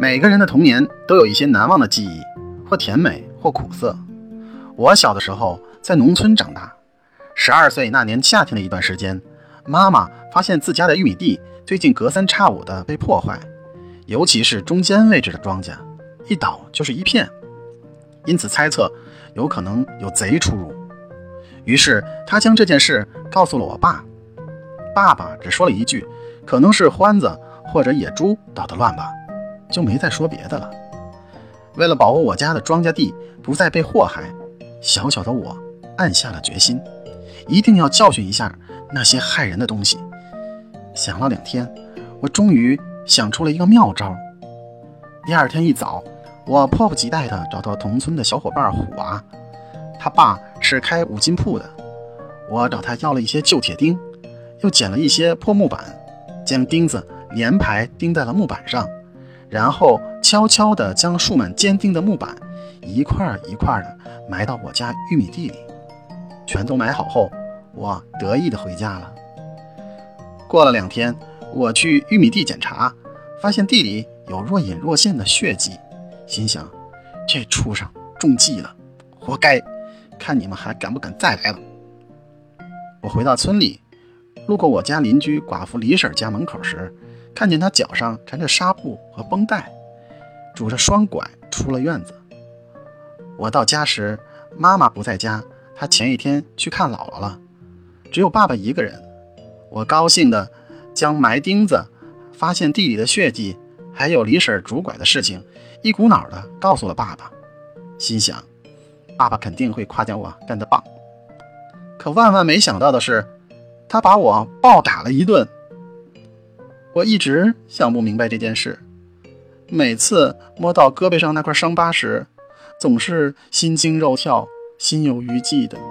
每个人的童年都有一些难忘的记忆，或甜美，或苦涩。我小的时候在农村长大，十二岁那年夏天的一段时间，妈妈发现自家的玉米地最近隔三差五的被破坏，尤其是中间位置的庄稼，一倒就是一片，因此猜测有可能有贼出入。于是他将这件事告诉了我爸，爸爸只说了一句：“可能是獾子或者野猪捣的乱吧。”就没再说别的了。为了保护我家的庄稼地不再被祸害，小小的我暗下了决心，一定要教训一下那些害人的东西。想了两天，我终于想出了一个妙招。第二天一早，我迫不及待地找到同村的小伙伴虎娃，他爸是开五金铺的。我找他要了一些旧铁钉，又捡了一些破木板，将钉子连排钉在了木板上。然后悄悄地将竖满坚钉的木板一块一块地埋到我家玉米地里。全都埋好后，我得意地回家了。过了两天，我去玉米地检查，发现地里有若隐若现的血迹，心想：这畜生中计了，活该！看你们还敢不敢再来了。我回到村里，路过我家邻居寡妇李婶家门口时。看见他脚上缠着纱布和绷带，拄着双拐出了院子。我到家时，妈妈不在家，她前一天去看姥姥了，只有爸爸一个人。我高兴地将埋钉子、发现地里的血迹，还有李婶拄拐的事情，一股脑地告诉了爸爸。心想，爸爸肯定会夸奖我干得棒。可万万没想到的是，他把我暴打了一顿。我一直想不明白这件事，每次摸到胳膊上那块伤疤时，总是心惊肉跳、心有余悸的。